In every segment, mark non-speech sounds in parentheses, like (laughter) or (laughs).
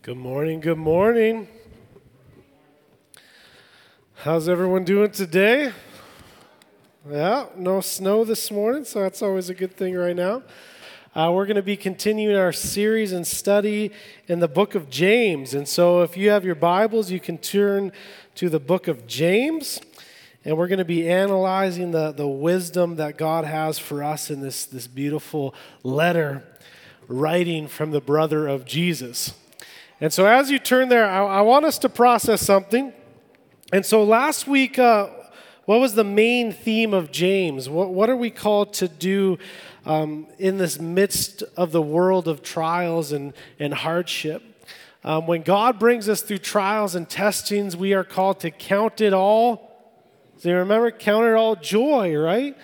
Good morning, good morning. How's everyone doing today? Yeah, no snow this morning, so that's always a good thing right now. Uh, we're going to be continuing our series and study in the book of James. And so, if you have your Bibles, you can turn to the book of James. And we're going to be analyzing the, the wisdom that God has for us in this, this beautiful letter writing from the brother of Jesus. And so, as you turn there, I, I want us to process something. And so, last week, uh, what was the main theme of James? What, what are we called to do um, in this midst of the world of trials and, and hardship? Um, when God brings us through trials and testings, we are called to count it all. So, you remember, count it all joy, right?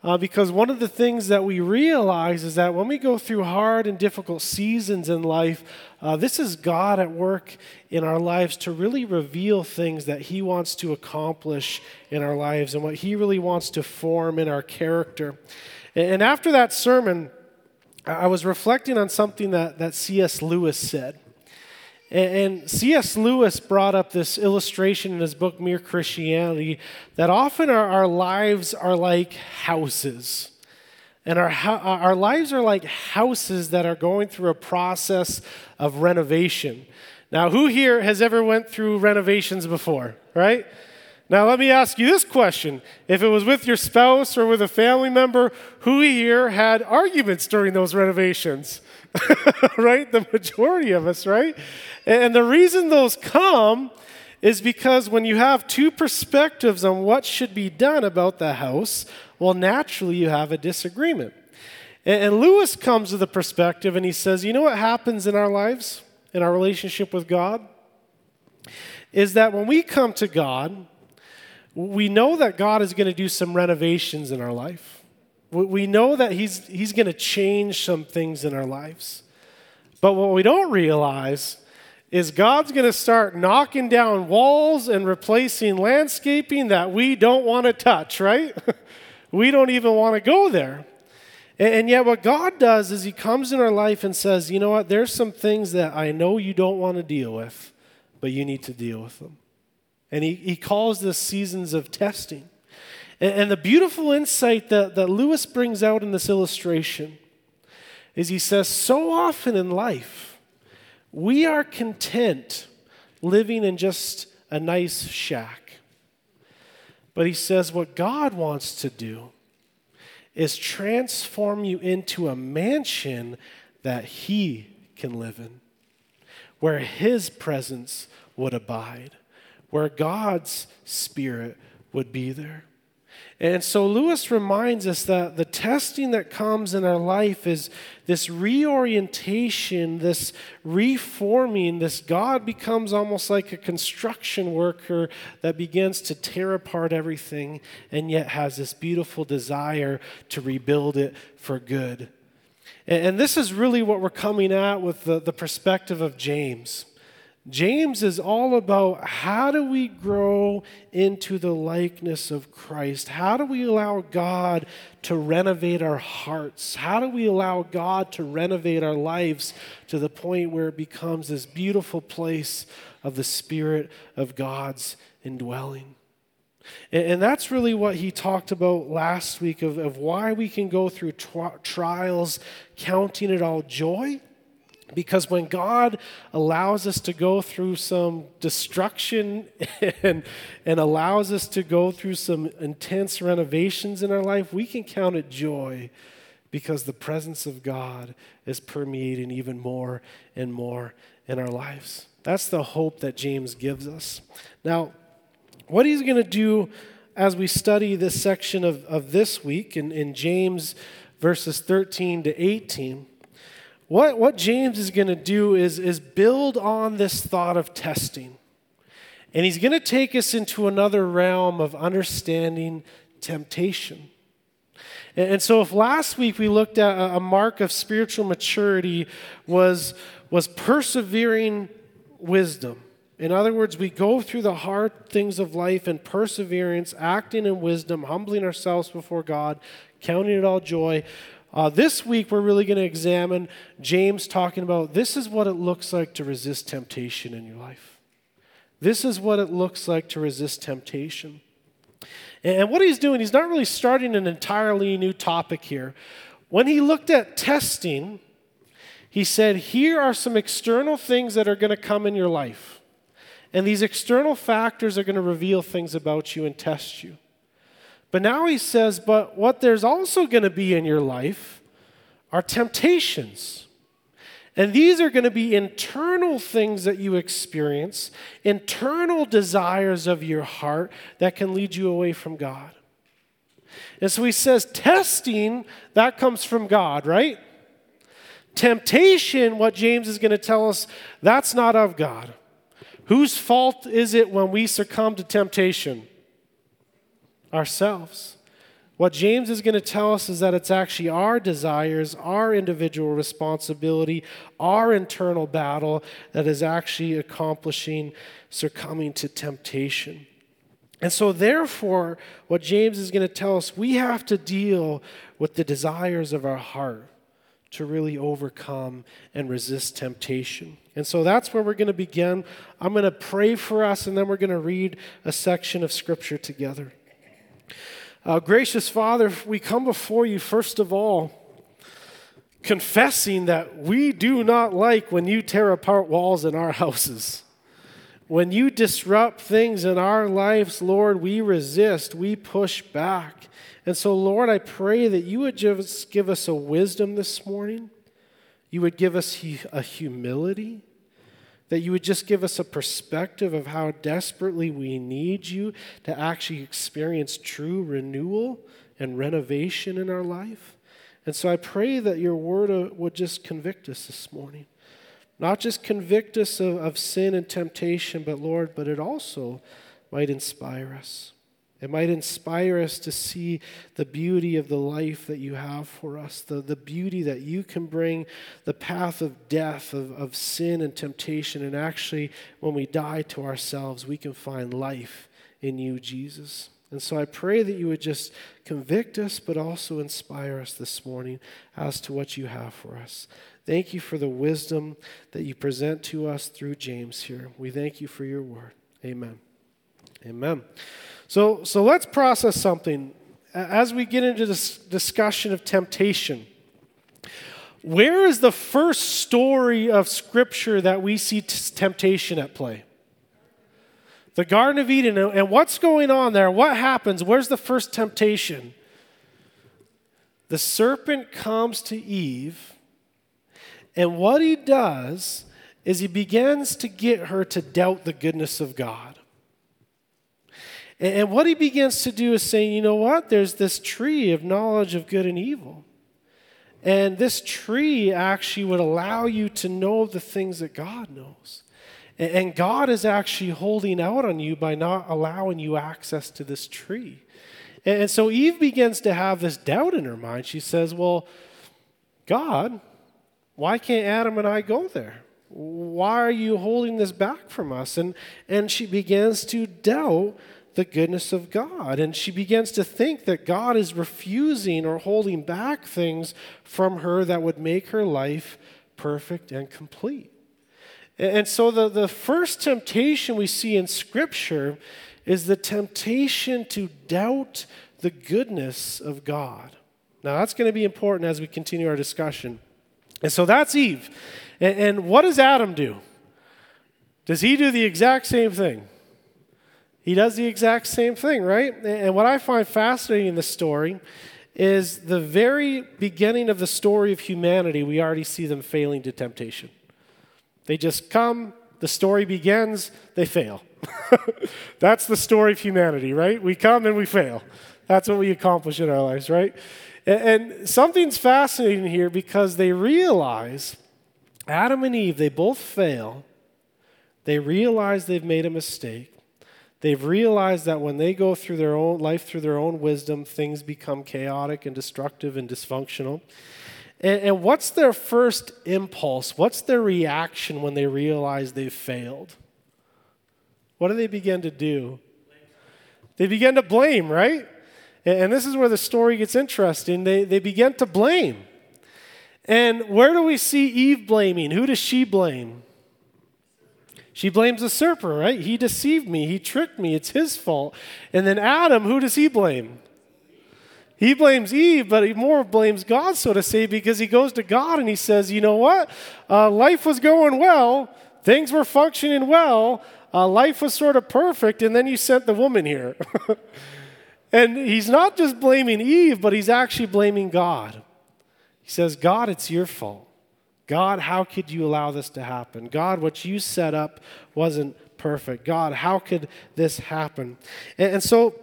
Uh, because one of the things that we realize is that when we go through hard and difficult seasons in life, uh, this is God at work in our lives to really reveal things that He wants to accomplish in our lives and what He really wants to form in our character. And, and after that sermon, I was reflecting on something that, that C.S. Lewis said. And, C.S. Lewis brought up this illustration in his book, Mere Christianity, that often our, our lives are like houses. And our, our lives are like houses that are going through a process of renovation. Now, who here has ever went through renovations before, right? Now, let me ask you this question. If it was with your spouse or with a family member, who here had arguments during those renovations? (laughs) right? The majority of us, right? And the reason those come is because when you have two perspectives on what should be done about the house, well, naturally you have a disagreement. And Lewis comes to the perspective and he says, you know what happens in our lives, in our relationship with God? Is that when we come to God, we know that God is going to do some renovations in our life. We know that He's, he's going to change some things in our lives. But what we don't realize is God's going to start knocking down walls and replacing landscaping that we don't want to touch, right? (laughs) we don't even want to go there. And yet, what God does is He comes in our life and says, You know what? There's some things that I know you don't want to deal with, but you need to deal with them. And He, he calls this seasons of testing. And, and the beautiful insight that, that Lewis brings out in this illustration is he says, so often in life, we are content living in just a nice shack. But he says, what God wants to do is transform you into a mansion that he can live in, where his presence would abide, where God's spirit would be there. And so Lewis reminds us that the testing that comes in our life is this reorientation, this reforming, this God becomes almost like a construction worker that begins to tear apart everything and yet has this beautiful desire to rebuild it for good. And, this is really what we're coming at with the, the perspective of James. James is all about how do we grow into the likeness of Christ? How do we allow God to renovate our hearts? How do we allow God to renovate our lives to the point where it becomes this beautiful place of the Spirit of God's indwelling? And, that's really what he talked about last week of, of why we can go through trials, counting it all joy because when God allows us to go through some destruction (laughs) and, and allows us to go through some intense renovations in our life, we can count it joy because the presence of God is permeating even more and more in our lives. That's the hope that James gives us. Now, what he's going to do as we study this section of, of this week in, in James verses 13 to 18 what, what James is going to do is, is build on this thought of testing. And he's going to take us into another realm of understanding temptation. And, and so, if last week we looked at a, a mark of spiritual maturity was, was persevering wisdom. In other words, we go through the hard things of life in perseverance, acting in wisdom, humbling ourselves before God, counting it all joy. Uh, this week we're really going to examine James talking about this is what it looks like to resist temptation in your life. This is what it looks like to resist temptation. And what he's doing, he's not really starting an entirely new topic here. When he looked at testing, he said, Here are some external things that are going to come in your life. And these external factors are going to reveal things about you and test you. But now he says, But what there's also going to be in your life are temptations. And these are going to be internal things that you experience, internal desires of your heart that can lead you away from God. And so he says, testing, that comes from God, right? Temptation, what James is going to tell us, that's not of God. Whose fault is it when we succumb to temptation? Ourselves. What James is going to tell us is that it's actually our desires, our individual responsibility, our internal battle that is actually accomplishing succumbing to temptation. And so, therefore, what James is going to tell us, we have to deal with the desires of our heart to really overcome and resist temptation. And so that's where we're going to begin. I'm going to pray for us, and then we're going to read a section of Scripture together. Uh, gracious Father, we come before you first of all, confessing that we do not like when you tear apart walls in our (laughs) houses. When you disrupt things in our lives, Lord, we resist, we push back. And so, Lord, I pray that you would just give us a wisdom this morning. You would give us a humility that you would just give us a perspective of how desperately we need you to actually experience true renewal and renovation in our life. And so I pray that your word uh, would just convict us this morning. Not just convict us of, of sin and temptation, but Lord, but it also might inspire us. It might inspire us to see the beauty of the life that you have for us, the, the beauty that you can bring the path of death, of, of sin and temptation. And actually, when we die to ourselves, we can find life in you, Jesus. And so I pray that you would just convict us, but also inspire us this morning as to what you have for us. Thank you for the wisdom that you present to us through James here. We thank you for your word. Amen. Amen. So, so let's process something. As we get into this discussion of temptation, where is the first story of Scripture that we see t- temptation at play? The Garden of Eden. And what's going on there? What happens? Where's the first temptation? The serpent comes to Eve, and what he does is he begins to get her to doubt the goodness of God. And what he begins to do is saying, you know what? There's this tree of knowledge of good and evil. And this tree actually would allow you to know the things that God knows. And God is actually holding out on you by not allowing you access to this tree. And so Eve begins to have this doubt in her mind. She says, Well, God, why can't Adam and I go there? Why are you holding this back from us? And, and she begins to doubt the goodness of God. And she begins to think that God is refusing or holding back things from her that would make her life perfect and complete. And so, the, the first temptation we see in Scripture is the temptation to doubt the goodness of God. Now, that's going to be important as we continue our discussion. And so, that's Eve. And, and what does Adam do? Does he do the exact same thing? He does the exact same thing, right? And what I find fascinating in the story is the very beginning of the story of humanity, we already see them failing to temptation. They just come, the story begins, they fail. (laughs) That's the story of humanity, right? We come and we fail. That's what we accomplish in our lives, right? And, something's fascinating here because they realize Adam and Eve, they both fail. They realize they've made a mistake. They've realized that when they go through their own life through their own wisdom, things become chaotic and destructive and dysfunctional. And, and what's their first impulse? What's their reaction when they realize they've failed? What do they begin to do? They begin to blame, right? And this is where the story gets interesting. They, they begin to blame. And where do we see Eve blaming? Who does she blame? She blames the serpent, right? He deceived me. He tricked me. It's his fault. And then Adam, who does he blame? He blames Eve, but he more blames God, so to say, because he goes to God and he says, You know what? Uh, life was going well, things were functioning well, uh, life was sort of perfect, and then you sent the woman here. (laughs) and he's not just blaming Eve, but he's actually blaming God. He says, God, it's your fault. God, how could you allow this to happen? God, what you set up wasn't perfect. God, how could this happen? And, and so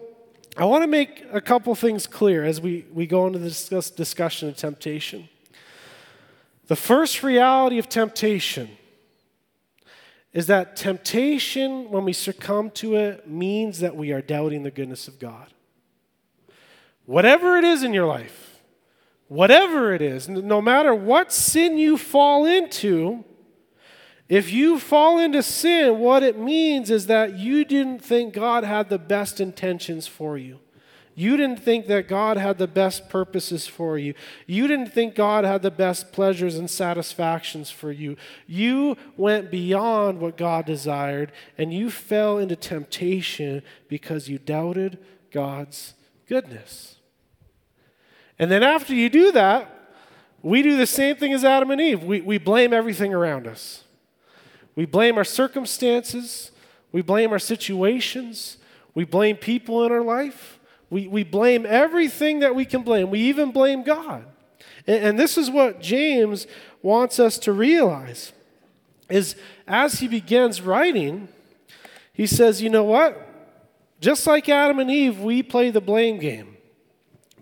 I want to make a couple things clear as we, we go into this discussion of temptation. The first reality of temptation is that temptation, when we succumb to it, means that we are doubting the goodness of God. Whatever it is in your life, Whatever it is, no matter what sin you fall into, if you fall into sin, what it means is that you didn't think God had the best intentions for you. You didn't think that God had the best purposes for you. You didn't think God had the best pleasures and satisfactions for you. You went beyond what God desired and you fell into temptation because you doubted God's goodness. And then after you do that, we do the same thing as Adam and Eve. We, we blame everything around us. We blame our circumstances. We blame our situations. We blame people in our life. We, we blame everything that we can blame. We even blame God. And, and this is what James wants us to realize is as he begins writing, he says, you know what? Just like Adam and Eve, we play the blame game.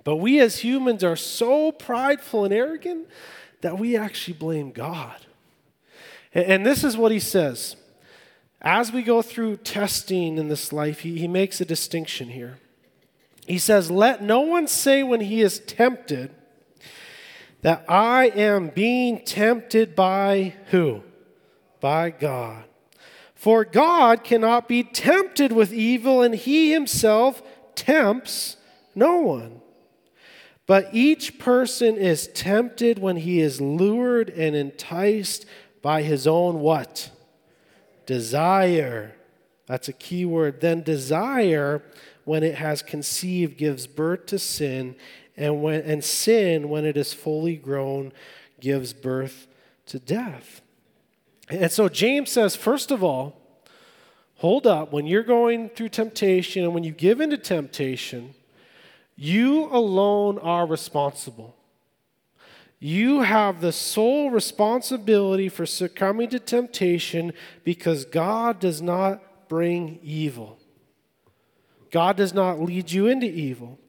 But we as humans are so prideful and arrogant that we actually blame God. And, this is what he says. As we go through testing in this life, he, he makes a distinction here. He says, Let no one say when he is tempted that I am being tempted by who? By God. For God cannot be tempted with evil, and he himself tempts no one. But each person is tempted when he is lured and enticed by his own what? Desire. That's a key word. Then desire, when it has conceived, gives birth to sin, and when and sin, when it is fully grown, gives birth to death. And so James says, first of all, hold up, when you're going through temptation and when you give into temptation, you alone are responsible. You have the sole responsibility for succumbing to temptation because God does not bring evil. God does not lead you into evil.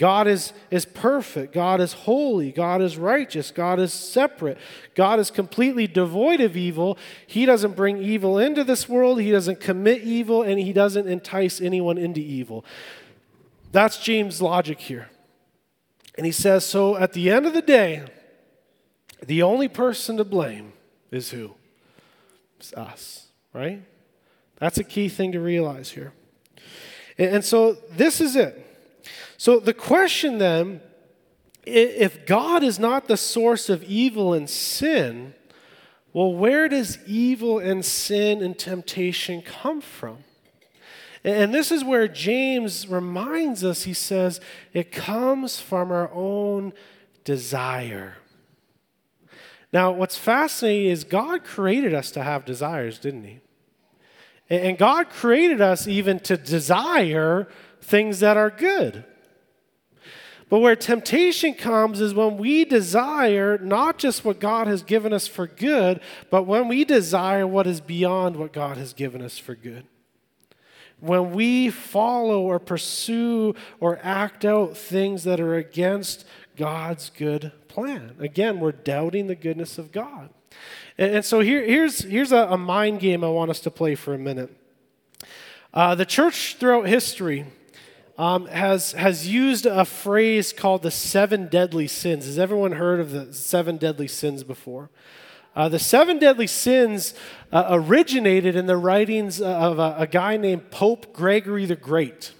God is, is perfect. God is holy. God is righteous. God is separate. God is completely devoid of evil. He doesn't bring evil into this world. He doesn't commit evil, and He doesn't entice anyone into evil. That's James' logic here. And he says, so at the end of the day, the only person to blame is who? It's us, right? That's a key thing to realize here. And, so this is it. So the question then if God is not the source of evil and sin, well, where does evil and sin and temptation come from? And this is where James reminds us, he says, it comes from our own desire. Now, what's fascinating is God created us to have desires, didn't He? And God created us even to desire things that are good. But where temptation comes is when we desire not just what God has given us for good, but when we desire what is beyond what God has given us for good when we follow or pursue or act out things that are against God's good plan. Again, we're doubting the goodness of God. And, and so here, here's, here's a, a, mind game I want us to play for a minute. Uh, the church throughout history um, has, has used a phrase called the seven deadly sins. Has everyone heard of the seven deadly sins before? Uh, the seven deadly sins uh, originated in the writings of a, a, guy named Pope Gregory the Great.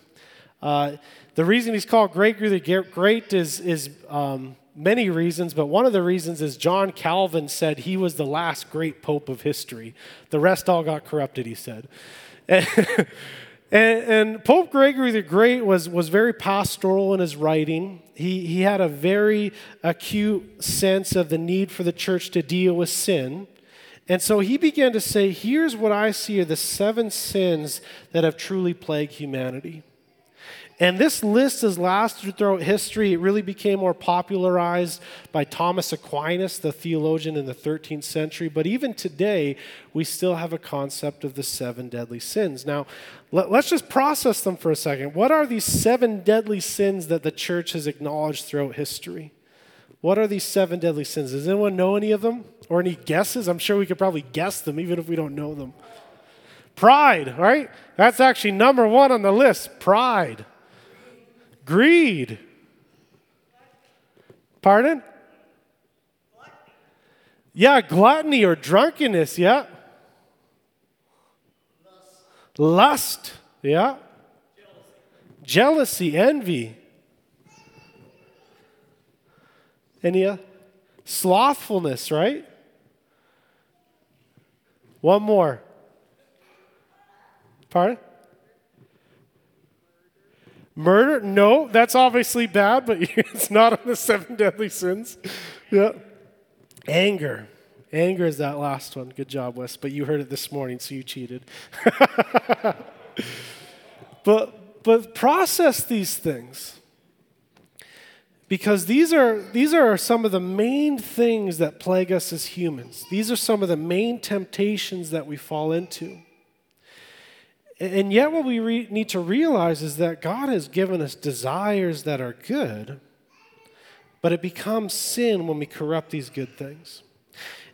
Uh, the reason he's called Gregory the Great is, is um, many reasons, but one of the reasons is John Calvin said he was the last great pope of history. The rest all got corrupted, he said. (laughs) And, and, Pope Gregory the Great was, was very pastoral in his writing. He, he had a very acute sense of the need for the church to deal with sin. And so he began to say, here's what I see are the seven sins that have truly plagued humanity. And this list has lasted throughout history. It really became more popularized by Thomas Aquinas, the theologian in the 13th century. But even today, we still have a concept of the seven deadly sins. Now, let, us just process them for a second. What are these seven deadly sins that the church has acknowledged throughout history? What are these seven deadly sins? Does anyone know any of them? Or any guesses? I'm sure we could probably guess them even if we don't know them. Pride, right? That's actually number one on the list pride. Greed. Pardon? Yeah, gluttony or drunkenness, yeah. Lust, yeah. Jealousy, envy. Any uh, slothfulness, right? One more. Pardon? Murder? No, that's obviously bad, but (laughs) it's not on the seven deadly sins. Yeah. Anger. Anger is that last one. Good job, Wes. But you heard it this morning, so you cheated. (laughs) but but process these things. Because these are, these are some of the main things that plague us as humans. These are some of the main temptations that we fall into. And yet, what we re- need to realize is that God has given us desires that are good, but it becomes sin when we corrupt these good things.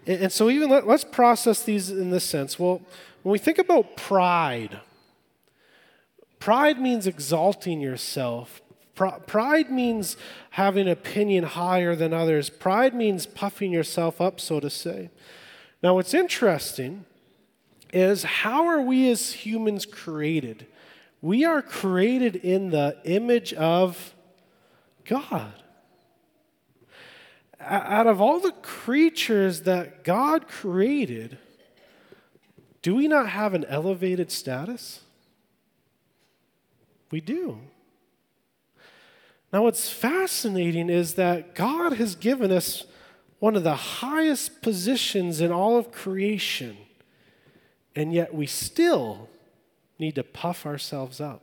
And, and so, even let, us process these in this sense. Well, when we think about pride, pride means exalting yourself. Pride means having an opinion higher than others. Pride means puffing yourself up, so to say. Now, what's interesting is how are we as humans created? We are created in the image of God. Out of all the creatures that God created, do we not have an elevated status? We do. Now, what's fascinating is that God has given us one of the highest positions in all of creation and yet we still need to puff ourselves up.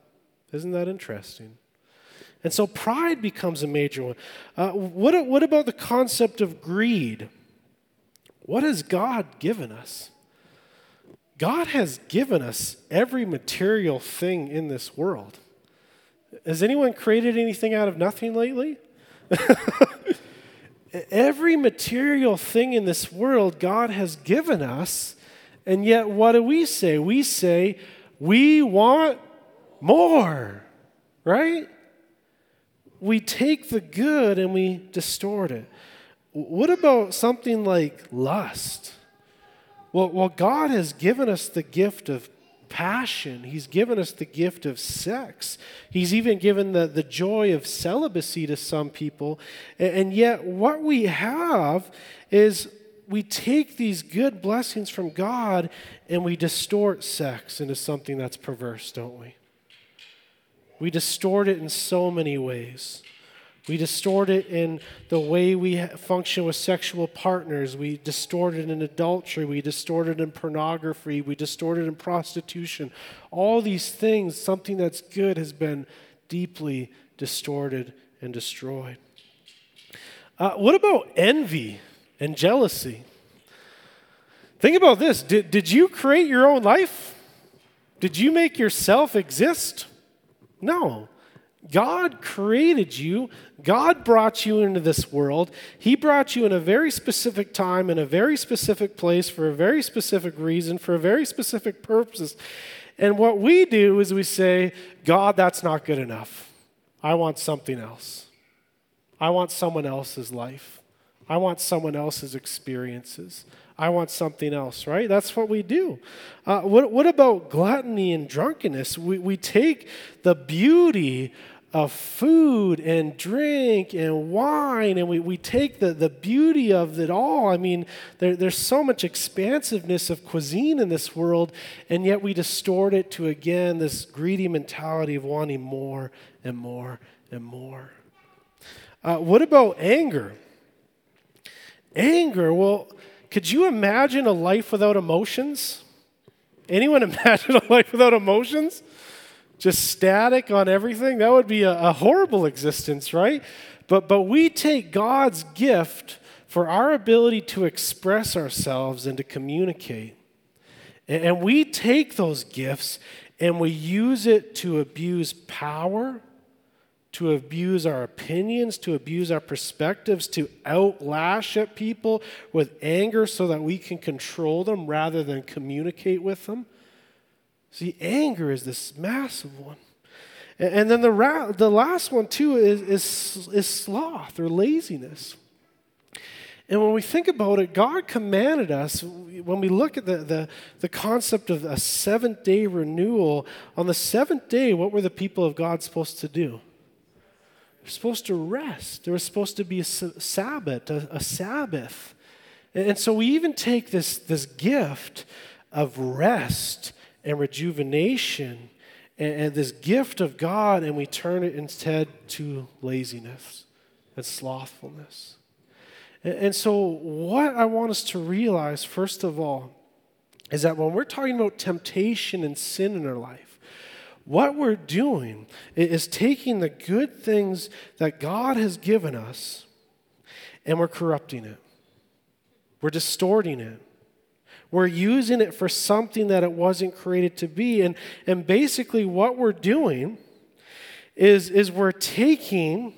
Isn't that interesting? And so pride becomes a major one. Uh, what, what about the concept of greed? What has God given us? God has given us every material thing in this world. Has anyone created anything out of nothing lately? (laughs) every material thing in this world God has given us and yet, what do we say? We say, we want more, right? We take the good and we distort it. What about something like lust? Well, well, God has given us the gift of passion. He's given us the gift of sex. He's even given the, the joy of celibacy to some people. And, and yet, what we have is we take these good blessings from God and we distort sex into something that's perverse, don't we? We distort it in so many ways. We distort it in the way we function with sexual partners. We distort it in adultery. We distort it in pornography. We distort it in prostitution. All these things, something that's good, has been deeply distorted and destroyed. Uh, what about envy? And jealousy. Think about this did, did you create your own life? Did you make yourself exist? No. God created you. God brought you into this world. He brought you in a very specific time, in a very specific place, for a very specific reason, for a very specific purpose. And what we do is we say, God, that's not good enough. I want something else. I want someone else's life. I want someone else's experiences. I want something else, right? That's what we do. Uh, what, what about gluttony and drunkenness? We, we take the beauty of food and drink and wine, and we, we take the, the beauty of it all. I mean, there, there's so much expansiveness of cuisine in this world, and yet we distort it to, again, this greedy mentality of wanting more and more and more. Uh, what about anger? Anger, well, could you imagine a life without emotions? Anyone (laughs) imagine a life without emotions? just static on everything, that would be a, a horrible existence, right? But, but we take God's gift for our ability to express ourselves and to communicate. And, and we take those gifts and we use it to abuse power, to abuse our opinions, to abuse our perspectives, to outlash at people with anger so that we can control them rather than communicate with them. See, anger is this massive one. And then the, ra- the last one, too, is, is, is sloth or laziness. And when we think about it, God commanded us, when we look at the, the, the concept of a seventh day renewal, on the seventh day, what were the people of God supposed to do? They're supposed to rest. There was supposed to be a Sabbath, a, a Sabbath. And so we even take this, this gift of rest and rejuvenation and, and this gift of God, and we turn it instead to laziness and slothfulness. And, and so, what I want us to realize, first of all, is that when we're talking about temptation and sin in our life, what we're doing is taking the good things that God has given us and we're corrupting it. We're distorting it. We're using it for something that it wasn't created to be. And, and basically, what we're doing is, is we're taking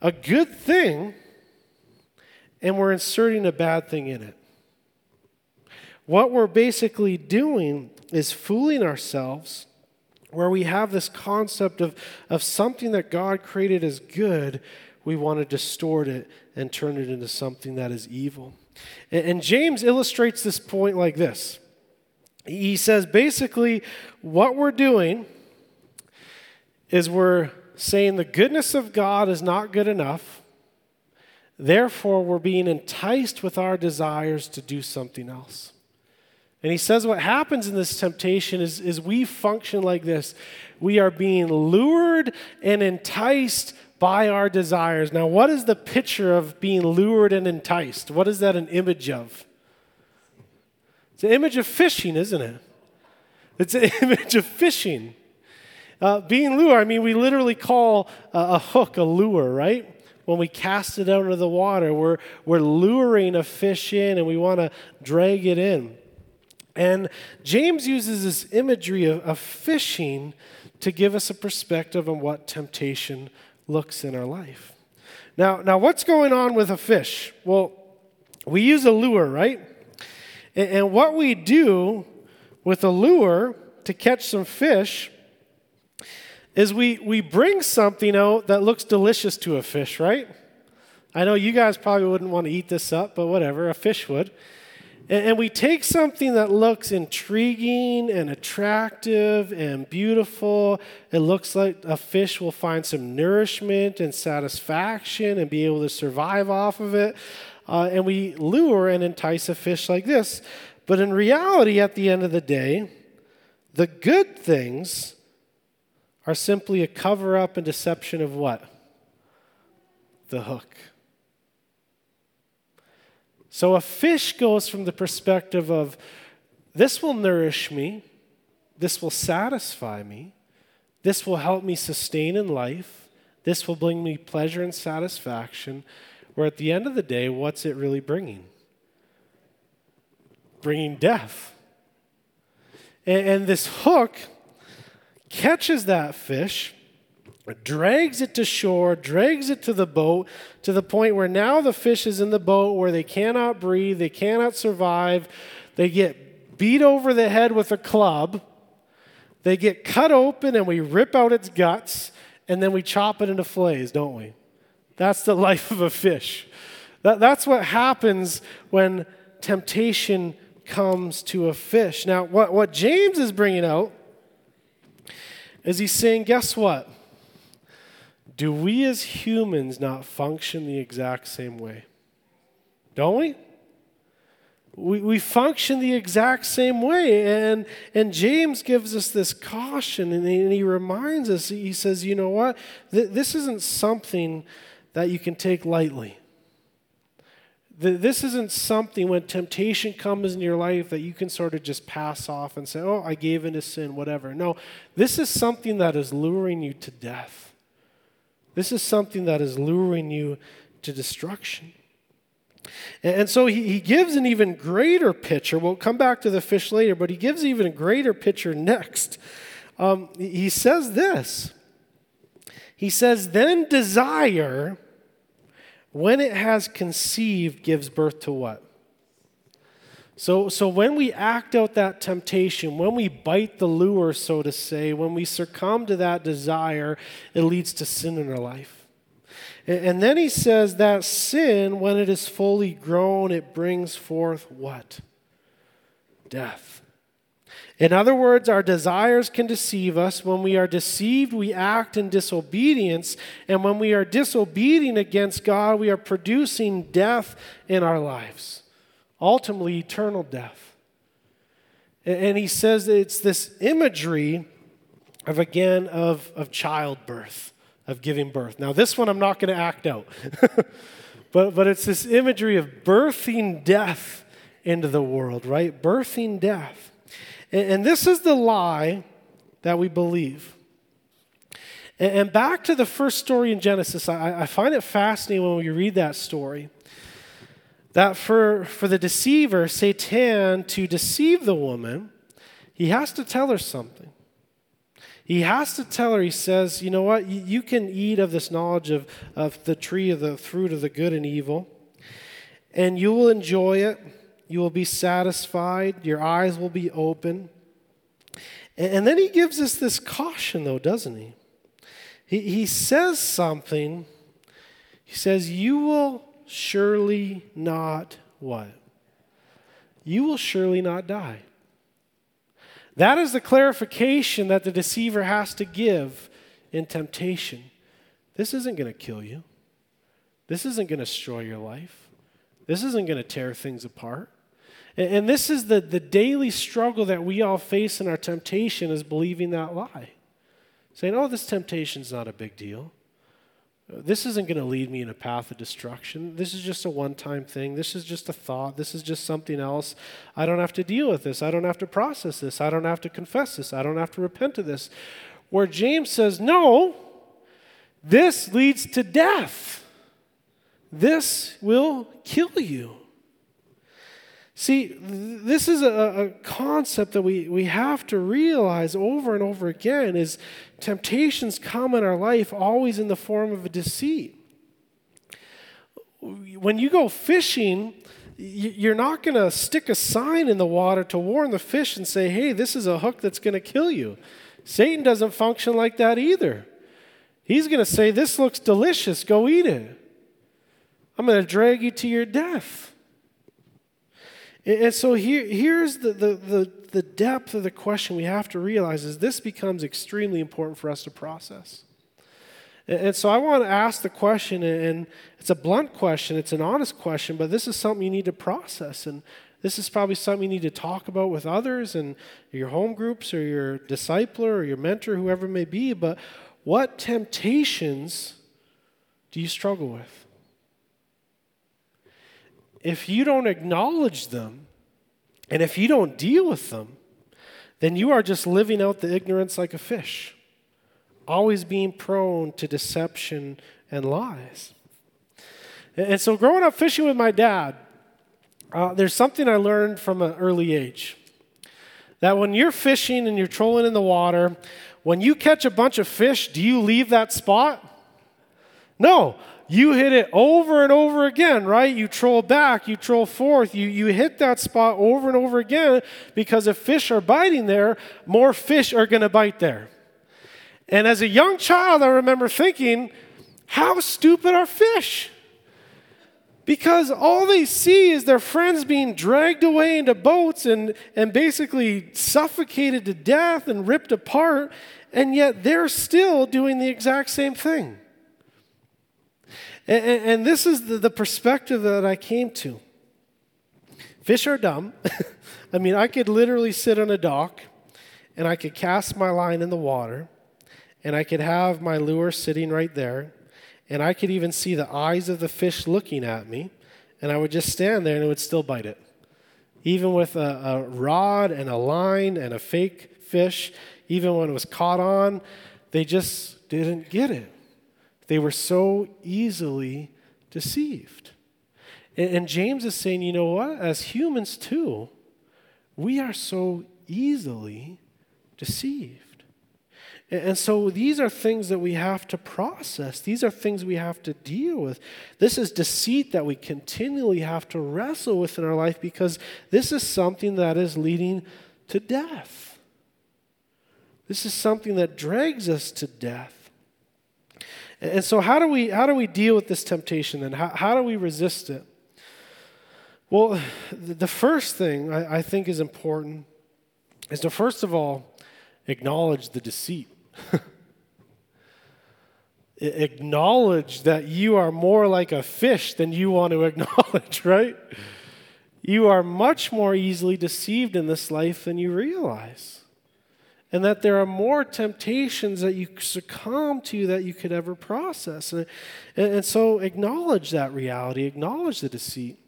a good thing and we're inserting a bad thing in it. What we're basically doing is fooling ourselves where we have this concept of, of something that God created as good, we want to distort it and turn it into something that is evil. And James illustrates this point like this He says basically, what we're doing is we're saying the goodness of God is not good enough. Therefore, we're being enticed with our desires to do something else. And he says what happens in this temptation is, is we function like this. We are being lured and enticed by our desires. Now, what is the picture of being lured and enticed? What is that an image of? It's an image of fishing, isn't it? It's an (laughs) image of fishing. Uh, being lured, I mean, we literally call a hook a lure, right? When we cast it out into the water, we're, we're luring a fish in and we want to drag it in. And James uses this imagery of, of fishing to give us a perspective on what temptation looks in our life. Now, now what's going on with a fish? Well, we use a lure, right? And, and what we do with a lure to catch some fish is we, we bring something out that looks delicious to a fish, right? I know you guys probably wouldn't want to eat this up, but whatever, a fish would. And, we take something that looks intriguing and attractive and beautiful. It looks like a fish will find some nourishment and satisfaction and be able to survive off of it. Uh, and we lure and entice a fish like this. But in reality, at the end of the day, the good things are simply a cover up and deception of what? The hook. So a fish goes from the perspective of this will nourish me, this will satisfy me, this will help me sustain in life, this will bring me pleasure and satisfaction. Where at the end of the day, what's it really bringing? Bringing death. And, and this hook catches that fish drags it to shore, drags it to the boat, to the point where now the fish is in the boat where they cannot breathe, they cannot survive. They get beat over the head with a club, they get cut open, and we rip out its guts, and then we chop it into fillets, don't we? That's the (laughs) life of a fish. That, that's what happens when temptation comes to a fish. Now, what, what James is bringing out is he's saying, guess what? Do we as humans not function the exact same way? Don't we? We, we function the exact same way. And, and James gives us this caution and he, and he reminds us, he says, you know what? Th- this isn't something that you can take lightly. This isn't something when temptation comes in your life that you can sort of just pass off and say, oh, I gave into sin, whatever. No, this is something that is luring you to death. This is something that is luring you to destruction. And so he, he gives an even greater picture. We'll come back to the fish later, but he gives even a greater picture next. Um, he says this He says, Then desire when it has conceived, gives birth to what? So, so when we act out that temptation, when we bite the lure, so to say, when we succumb to that desire, it leads to sin in our life. And, and then he says that sin, when it is fully grown, it brings forth what? Death. In other words, our desires can deceive us. When we are deceived, we act in disobedience. And when we are disobedient against God, we are producing death in our lives, ultimately, eternal death. And he says that it's this imagery of, again, of, of childbirth, of giving birth. Now, this one I'm not going to act out, (laughs) but, but it's this imagery of birthing death into the world, right? Birthing death. And this is the lie that we believe. And back to the first story in Genesis, I find it fascinating when we read that story. That for, for the deceiver, Satan, to deceive the woman, he has to tell her something. He has to tell her, he says, you know what, you can eat of this knowledge of, of the tree of the fruit of the good and evil, and you will enjoy it you will be satisfied. Your eyes will be open. And then he gives us this caution, though, doesn't he? He, he says something. He says, You will surely not what? You will surely not die. That is the clarification that the deceiver has to give in temptation. This isn't going to kill you. This isn't going to destroy your life. This isn't going to tear things apart. And this is the, the daily struggle that we all face in our temptation is believing that lie. Saying, oh, this temptation's not a big deal. This isn't going to lead me in a path of destruction. This is just a one time thing. This is just a thought. This is just something else. I don't have to deal with this. I don't have to process this. I don't have to confess this. I don't have to repent of this. Where James says, no, this leads to death. This will kill you. See, this is a, a, concept that we, we have to realize over and over again is temptations come in our life always in the form of a deceit. When you go fishing, you're not going to stick a sign in the water to warn the fish and say, hey, this is a hook that's going to kill you. Satan doesn't function like that either. He's going to say, this looks delicious, go eat it. I'm going to drag you to your death. And so here, here's the, the, the, the depth of the question we have to realize is this becomes extremely important for us to process. And so I want to ask the question, and it's a blunt question, it's an honest question, but this is something you need to process. And this is probably something you need to talk about with others and your home groups or your discipler or your mentor, whoever it may be. But what temptations do you struggle with? If you don't acknowledge them and if you don't deal with them, then you are just living out the ignorance like a fish, always being prone to deception and lies. And so, growing up fishing with my dad, uh, there's something I learned from an early age. That when you're fishing and you're trolling in the water, when you catch a bunch of fish, do you leave that spot? No, you hit it over and over again, right? You troll back, you troll forth, you, you hit that spot over and over again because if fish are biting there, more fish are going to bite there. And as a young child, I remember thinking, how stupid are fish? Because all they see is their friends being dragged away into boats and, and basically suffocated to death and ripped apart, and yet they're still doing the exact same thing. And, and this is the, the perspective that I came to. Fish are dumb. (laughs) I mean, I could literally sit on a dock and I could cast my line in the water and I could have my lure sitting right there and I could even see the eyes of the fish looking at me and I would just stand there and it would still bite it. Even with a, a rod and a line and a fake fish, even when it was caught on, they just didn't get it. They were so easily deceived. And, and James is saying, you know what? As humans too, we are so easily deceived. And so these are things that we have to process. These are things we have to deal with. This is deceit that we continually have to wrestle with in our life because this is something that is leading to death. This is something that drags us to death. And so, how do we, how do we deal with this temptation then? How, how do we resist it? Well, the first thing I, I think is important is to first of all acknowledge the deceit. (laughs) acknowledge that you are more like a fish than you want to (laughs) acknowledge, right? You are much more easily deceived in this life than you realize and that there are more temptations that you succumb to that you could ever process. And, and so acknowledge that reality, acknowledge the deceit.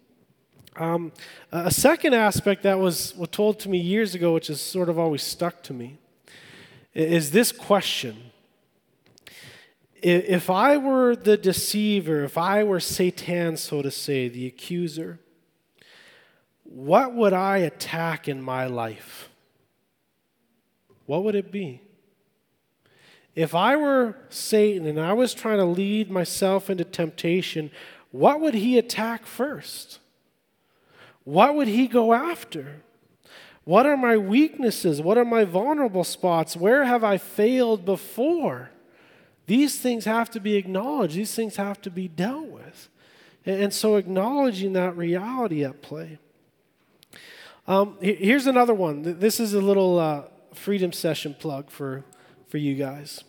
Um, a second aspect that was, was told to me years ago, which has sort of always stuck to me, is this question. If I were the deceiver, if I were Satan, so to say, the accuser, what would I attack in my life? What would it be? If I were Satan and I was trying to lead myself into temptation, what would he attack first? What would he go after? What are my weaknesses? What are my vulnerable spots? Where have I failed before? These things have to be acknowledged, these things have to be dealt with. And so, acknowledging that reality at play. Um, here's another one. This is a little uh, freedom session plug for, for you guys.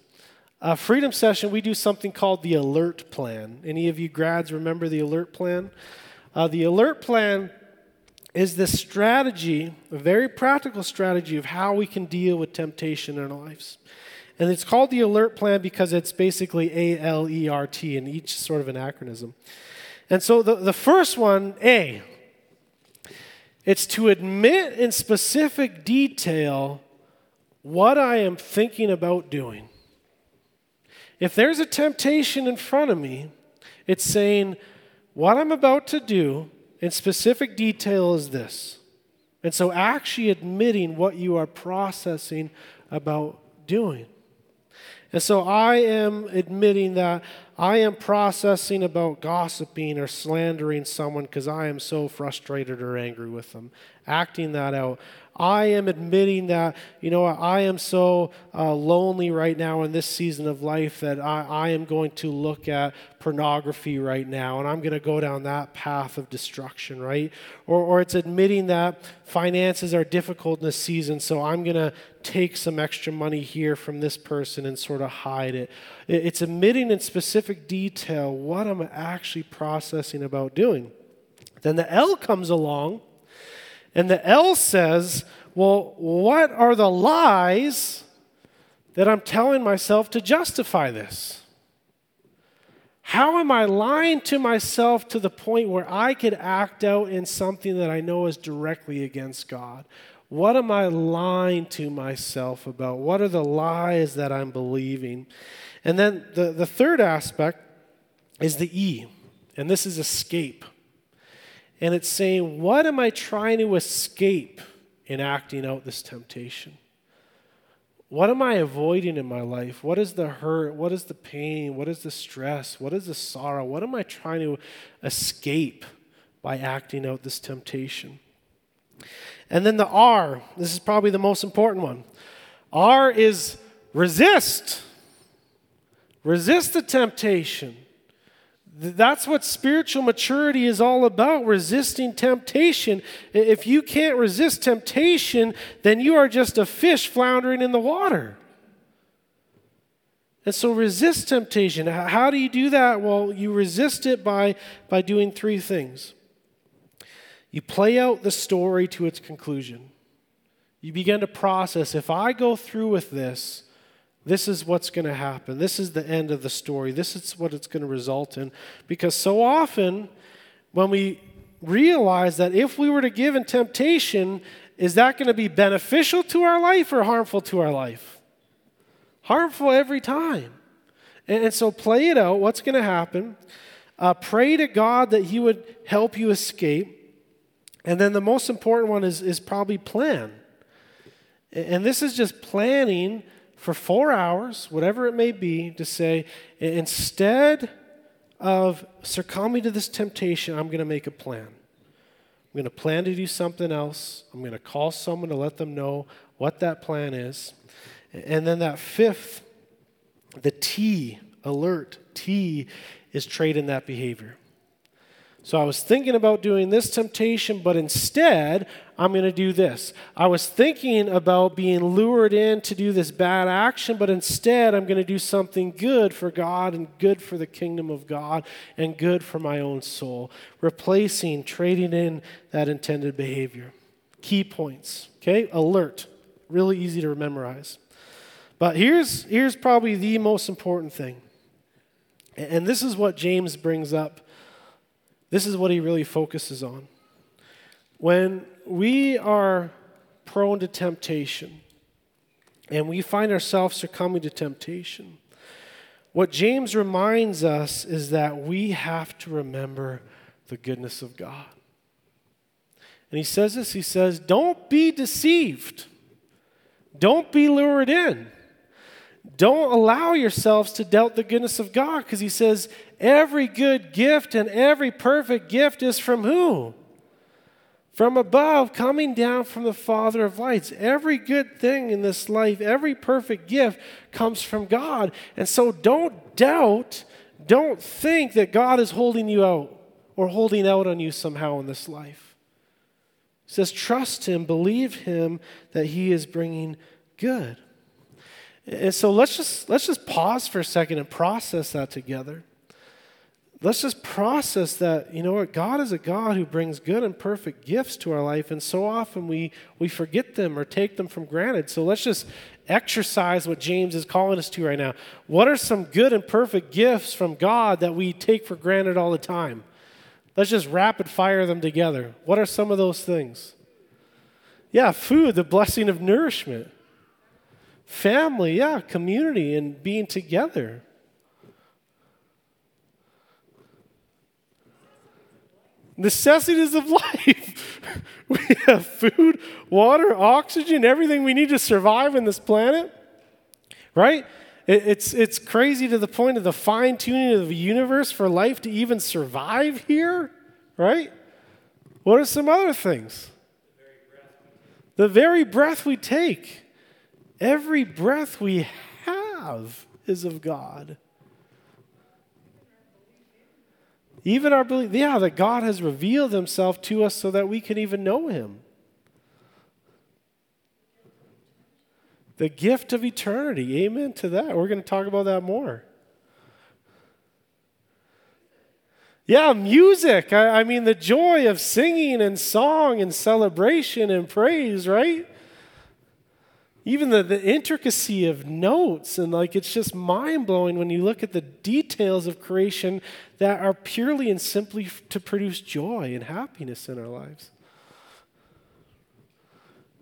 Uh, freedom session, we do something called the alert plan. Any of you grads remember the alert plan? Uh, the alert plan is the strategy, a very practical strategy of how we can deal with temptation in our lives. And it's called the alert plan because it's basically A L E R T in each sort of an acronym. And so the, the first one, A, it's to admit in specific detail what I am thinking about doing. If there's a temptation in front of me, it's saying, what I'm about to do in specific detail is this. And so, actually admitting what you are processing about doing. And so, I am admitting that I am processing about gossiping or slandering someone because I am so frustrated or angry with them, acting that out. I am admitting that, you know, I am so uh, lonely right now in this season of life that I, I am going to look at pornography right now and I'm going to go down that path of destruction, right? Or, or it's admitting that finances are difficult in this season, so I'm going to take some extra money here from this person and sort of hide it. It's admitting in specific detail what I'm actually processing about doing. Then the L comes along and the L says, well, what are the lies that I'm telling myself to justify this? How am I lying to myself to the point where I could act out in something that I know is directly against God? What am I lying to myself about? What are the lies that I'm believing? And then the, the third aspect is the E, and this is escape and it's saying, What am I trying to escape in acting out this temptation? What am I avoiding in my life? What is the hurt? What is the pain? What is the stress? What is the sorrow? What am I trying to escape by acting out this temptation? And then the R, this is probably the most important one. R is resist. Resist the temptation. That's what spiritual maturity is all about resisting temptation. If you can't resist temptation, then you are just a fish floundering in the water. And so resist temptation. How do you do that? Well, you resist it by, by doing three things. You play out the story to its conclusion. You begin to process if I go through with this, this is what's going to happen. This is the end of the story. This is what it's going to result in. Because so often, when we realize that if we were to give in temptation, is that going to be beneficial to our life or harmful to our life? Harmful every time. And, so play it out. What's going to happen? Uh, pray to God that He would help you escape. And then the most important one is, is probably plan. And this is just planning for four hours, whatever it may be, to say, instead of succumbing to this temptation, I'm going to make a plan. I'm going to plan to do something else. I'm going to call someone to let them know what that plan is. And then that fifth, the T, alert, T, is trade in that behavior. So I was thinking about doing this temptation, but instead, I'm going to do this. I was thinking about being lured in to do this bad action, but instead, I'm going to do something good for God and good for the kingdom of God and good for my own soul. Replacing, trading in that intended behavior. Key points, okay? Alert. Really easy to memorize. But here's, here's probably the most important thing. And this is what James brings up this is what he really focuses on. When we are prone to temptation and we find ourselves succumbing to temptation, what James reminds us is that we have to remember the goodness of God. And he says this he says, Don't be deceived, don't be lured in. Don't allow yourselves to doubt the goodness of God because he says, every good gift and every perfect gift is from who? From above, coming down from the Father of lights. Every good thing in this life, every perfect gift comes from God. And so don't doubt, don't think that God is holding you out or holding out on you somehow in this life. He says, trust Him, believe Him that He is bringing good. And so let's just let's just pause for a second and process that together. Let's just process that, you know what, God is a God who brings good and perfect gifts to our life, and so often we, we forget them or take them for granted. So let's just exercise what James is calling us to right now. What are some good and perfect gifts from God that we take for granted all the time? Let's just rapid fire them together. What are some of those things? Yeah, food, the blessing of nourishment. Family, yeah, community and being together. Necessities of (laughs) life. we have food, water, oxygen, everything we need to survive in this planet. Right? It's, it's crazy to the point of the fine tuning of the universe for life to even survive here, right? What are some other things? The very breath we take. Every breath we have is of God. Even our belief, yeah, that God has revealed himself to us so that we can even know him. The gift of eternity. Amen to that. We're going to talk about that more. Yeah, music. I, I, mean, the joy of singing and song and celebration and praise, right? Even the, the intricacy of notes and like it's just mind-blowing when you look at the details of creation that are purely and simply to produce joy and happiness in our lives.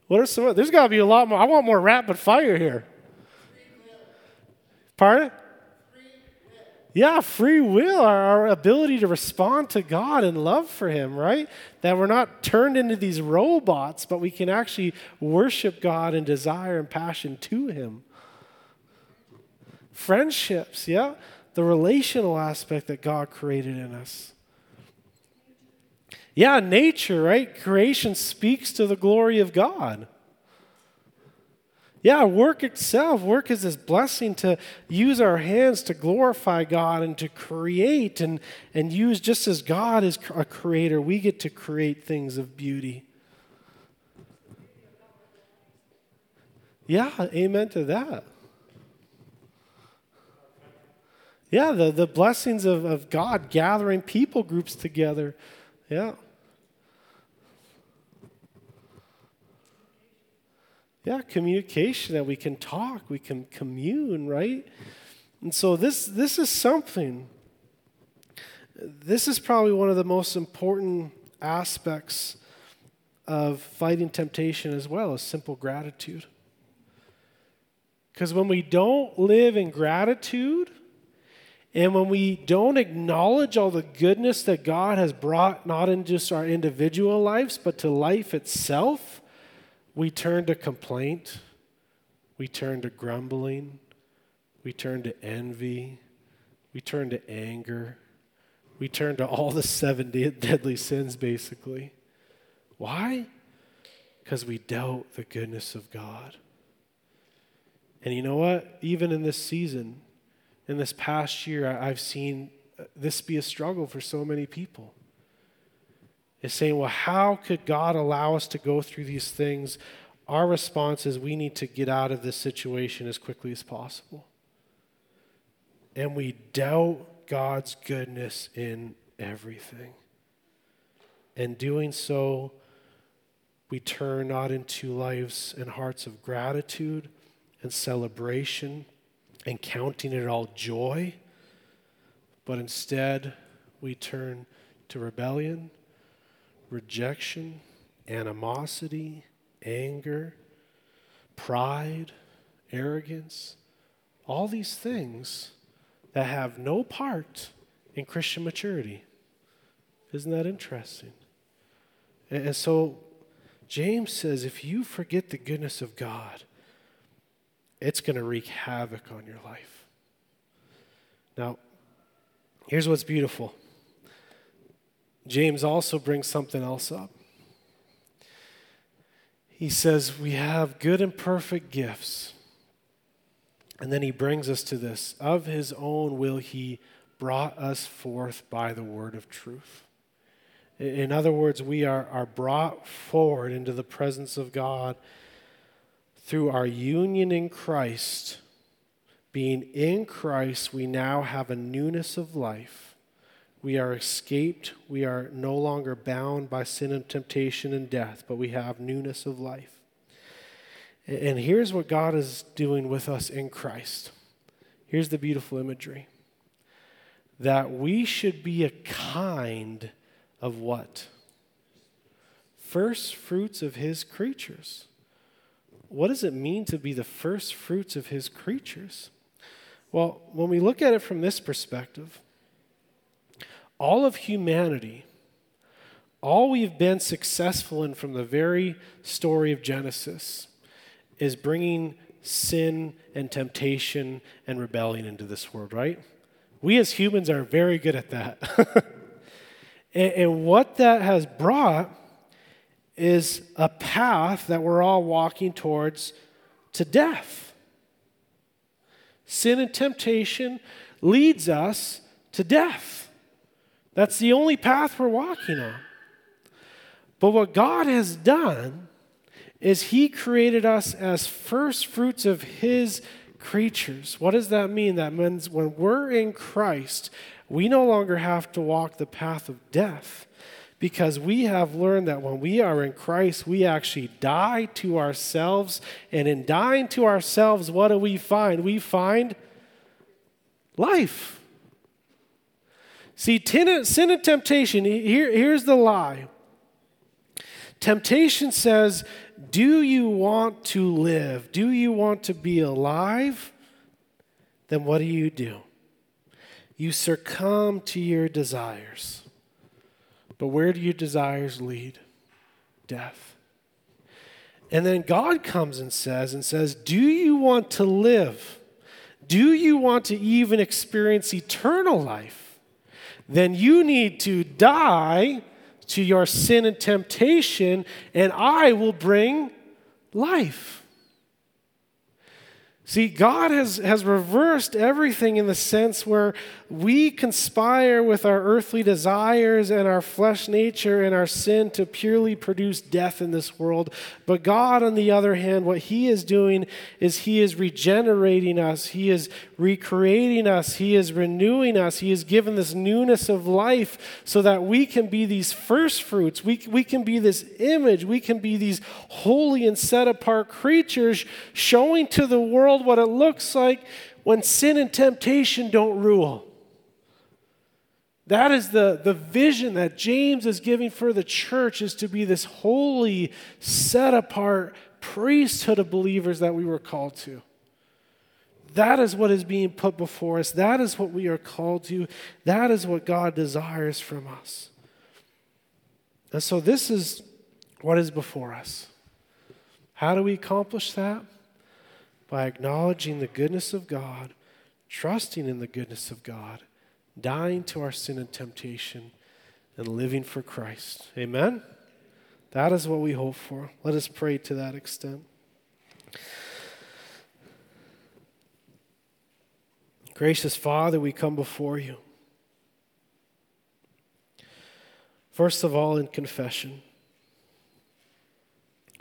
What are some there's got to be a lot more i want more rapid fire here. Pardon yeah, free will, our, our, ability to respond to God and love for Him, right? That we're not turned into these robots, but we can actually worship God and desire and passion to Him. Friendships, yeah, the relational aspect that God created in us. Yeah, nature, right? Creation speaks to the glory of God. Yeah, work itself, work is this blessing to use our hands to glorify God and to create and, and use just as God is a creator, we get to create things of beauty. Yeah, amen to that. Yeah, the, the blessings of, of God gathering people groups together. Yeah. Yeah, communication that we can talk, we can commune, right? And so this this is something. This is probably one of the most important aspects of fighting temptation as well as simple gratitude. Because when we don't live in gratitude, and when we don't acknowledge all the goodness that God has brought, not in just our individual lives, but to life itself, we turn to complaint, we turn to grumbling, we turn to envy, we turn to anger, we turn to all the seven deadly sins, basically. Why? Because we doubt the goodness of God. And you know what? Even in this season, in this past year, I've seen uh, this be a struggle for so many people. Is saying, well, how could God allow us to go through these things? Our response is we need to get out of this situation as quickly as possible. And we doubt God's goodness in everything. And doing so, we turn not into lives and hearts of gratitude and celebration and counting it all joy, but instead we turn to rebellion, rejection, animosity, anger, pride, arrogance, all these things that have no part in Christian maturity. Isn't that interesting? And so James says if you forget the goodness of God, it's going to wreak havoc on your life. Now, here's what's beautiful James also brings something else up. He says, We have good and perfect gifts. And then he brings us to this of his own will, he brought us forth by the word of truth. In other words, we are, are brought forward into the presence of God through our union in Christ, being in Christ, we now have a newness of life. We are escaped. We are no longer bound by sin and temptation and death, but we have newness of life. And here's what God is doing with us in Christ. Here's the beautiful imagery that we should be a kind of what? First fruits of his creatures what does it mean to be the first fruits of his creatures? Well, when we look at it from this perspective, all of humanity, all we've been successful in from the very story of Genesis is bringing sin and temptation and rebellion into this world, right? We as humans are very good at that. (laughs) and, and what that has brought is a path that we're all walking towards to death. Sin and temptation leads us to death. That's the only path we're walking on. But what God has done is He created us as first fruits of His creatures. What does that mean? That means when we're in Christ, we no longer have to walk the path of death because we have learned that when we are in Christ, we actually die to ourselves. And in dying to ourselves, what do we find? We find life. See, sin and temptation, here, here's the lie. Temptation says, Do you want to live? Do you want to be alive? Then what do you do? You succumb to your desires. But where do your desires lead? Death. And then God comes and says, and says, Do you want to live? Do you want to even experience eternal life? Then you need to die to your sin and temptation, and I will bring life. See, God has, has reversed everything in the sense where we conspire with our earthly desires and our flesh nature and our sin to purely produce death in this world. But God, on the other hand, what He is doing is He is regenerating us, He is recreating us, He is renewing us, He has given this newness of life so that we can be these first fruits. We, we can be this image, we can be these holy and set apart creatures showing to the world world what it looks like when sin and temptation don't rule. That is the, the vision that James is giving for the church is to be this holy, set apart priesthood of believers that we were called to. That is what is being put before us. That is what we are called to. That is what God desires from us. And so, this is what is before us. How do we accomplish that? By acknowledging the goodness of God, trusting in the goodness of God, dying to our sin and temptation, and living for Christ. Amen? That is what we hope for. Let us pray to that extent. Gracious Father, we come before you. First of all, in confession.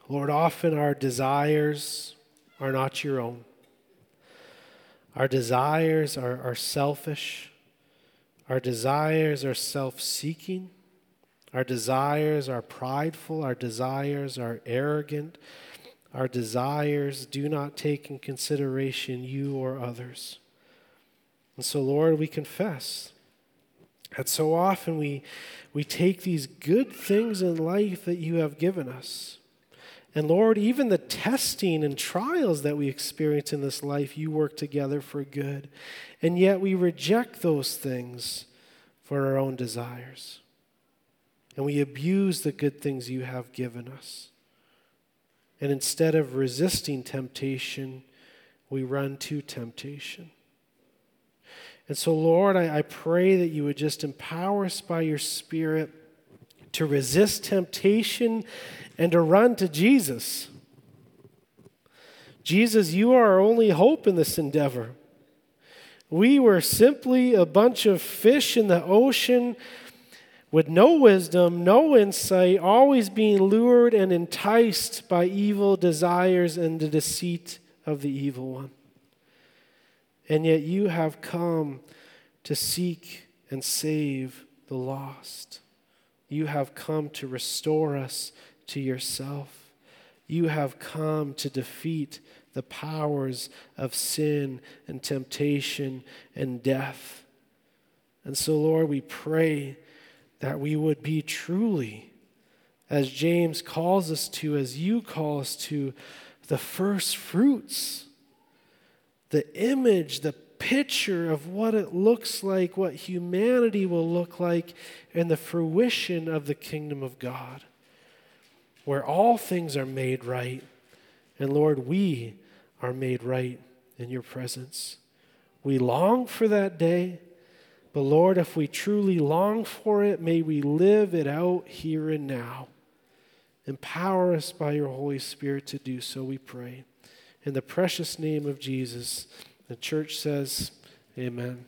Lord, often our desires, are not your own. Our desires are, are selfish. Our desires are self seeking. Our desires are prideful. Our desires are arrogant. Our desires do not take in consideration you or others. And so, Lord, we confess that so often we, we take these good things in life that you have given us and Lord, even the testing and trials that we experience in this life, you work together for good. And yet we reject those things for our own desires. And we abuse the good things you have given us. And instead of resisting temptation, we run to temptation. And so, Lord, I, I, pray that you would just empower us by your Spirit to resist temptation and to run to Jesus. Jesus, you are our only hope in this endeavor. We were simply a bunch of fish in the ocean with no wisdom, no insight, always being lured and enticed by evil desires and the deceit of the evil one. And yet you have come to seek and save the lost. You have come to restore us to yourself. You have come to defeat the powers of sin and temptation and death. And so, Lord, we pray that we would be truly, as James calls us to, as you call us to, the first fruits, the image, the picture of what it looks like, what humanity will look like, and the fruition of the kingdom of God where all things are made right. And Lord, we are made right in your presence. We long for that day, but Lord, if we truly long for it, may we live it out here and now. Empower us by your Holy Spirit to do so, we pray. In the precious name of Jesus, the church says, Amen.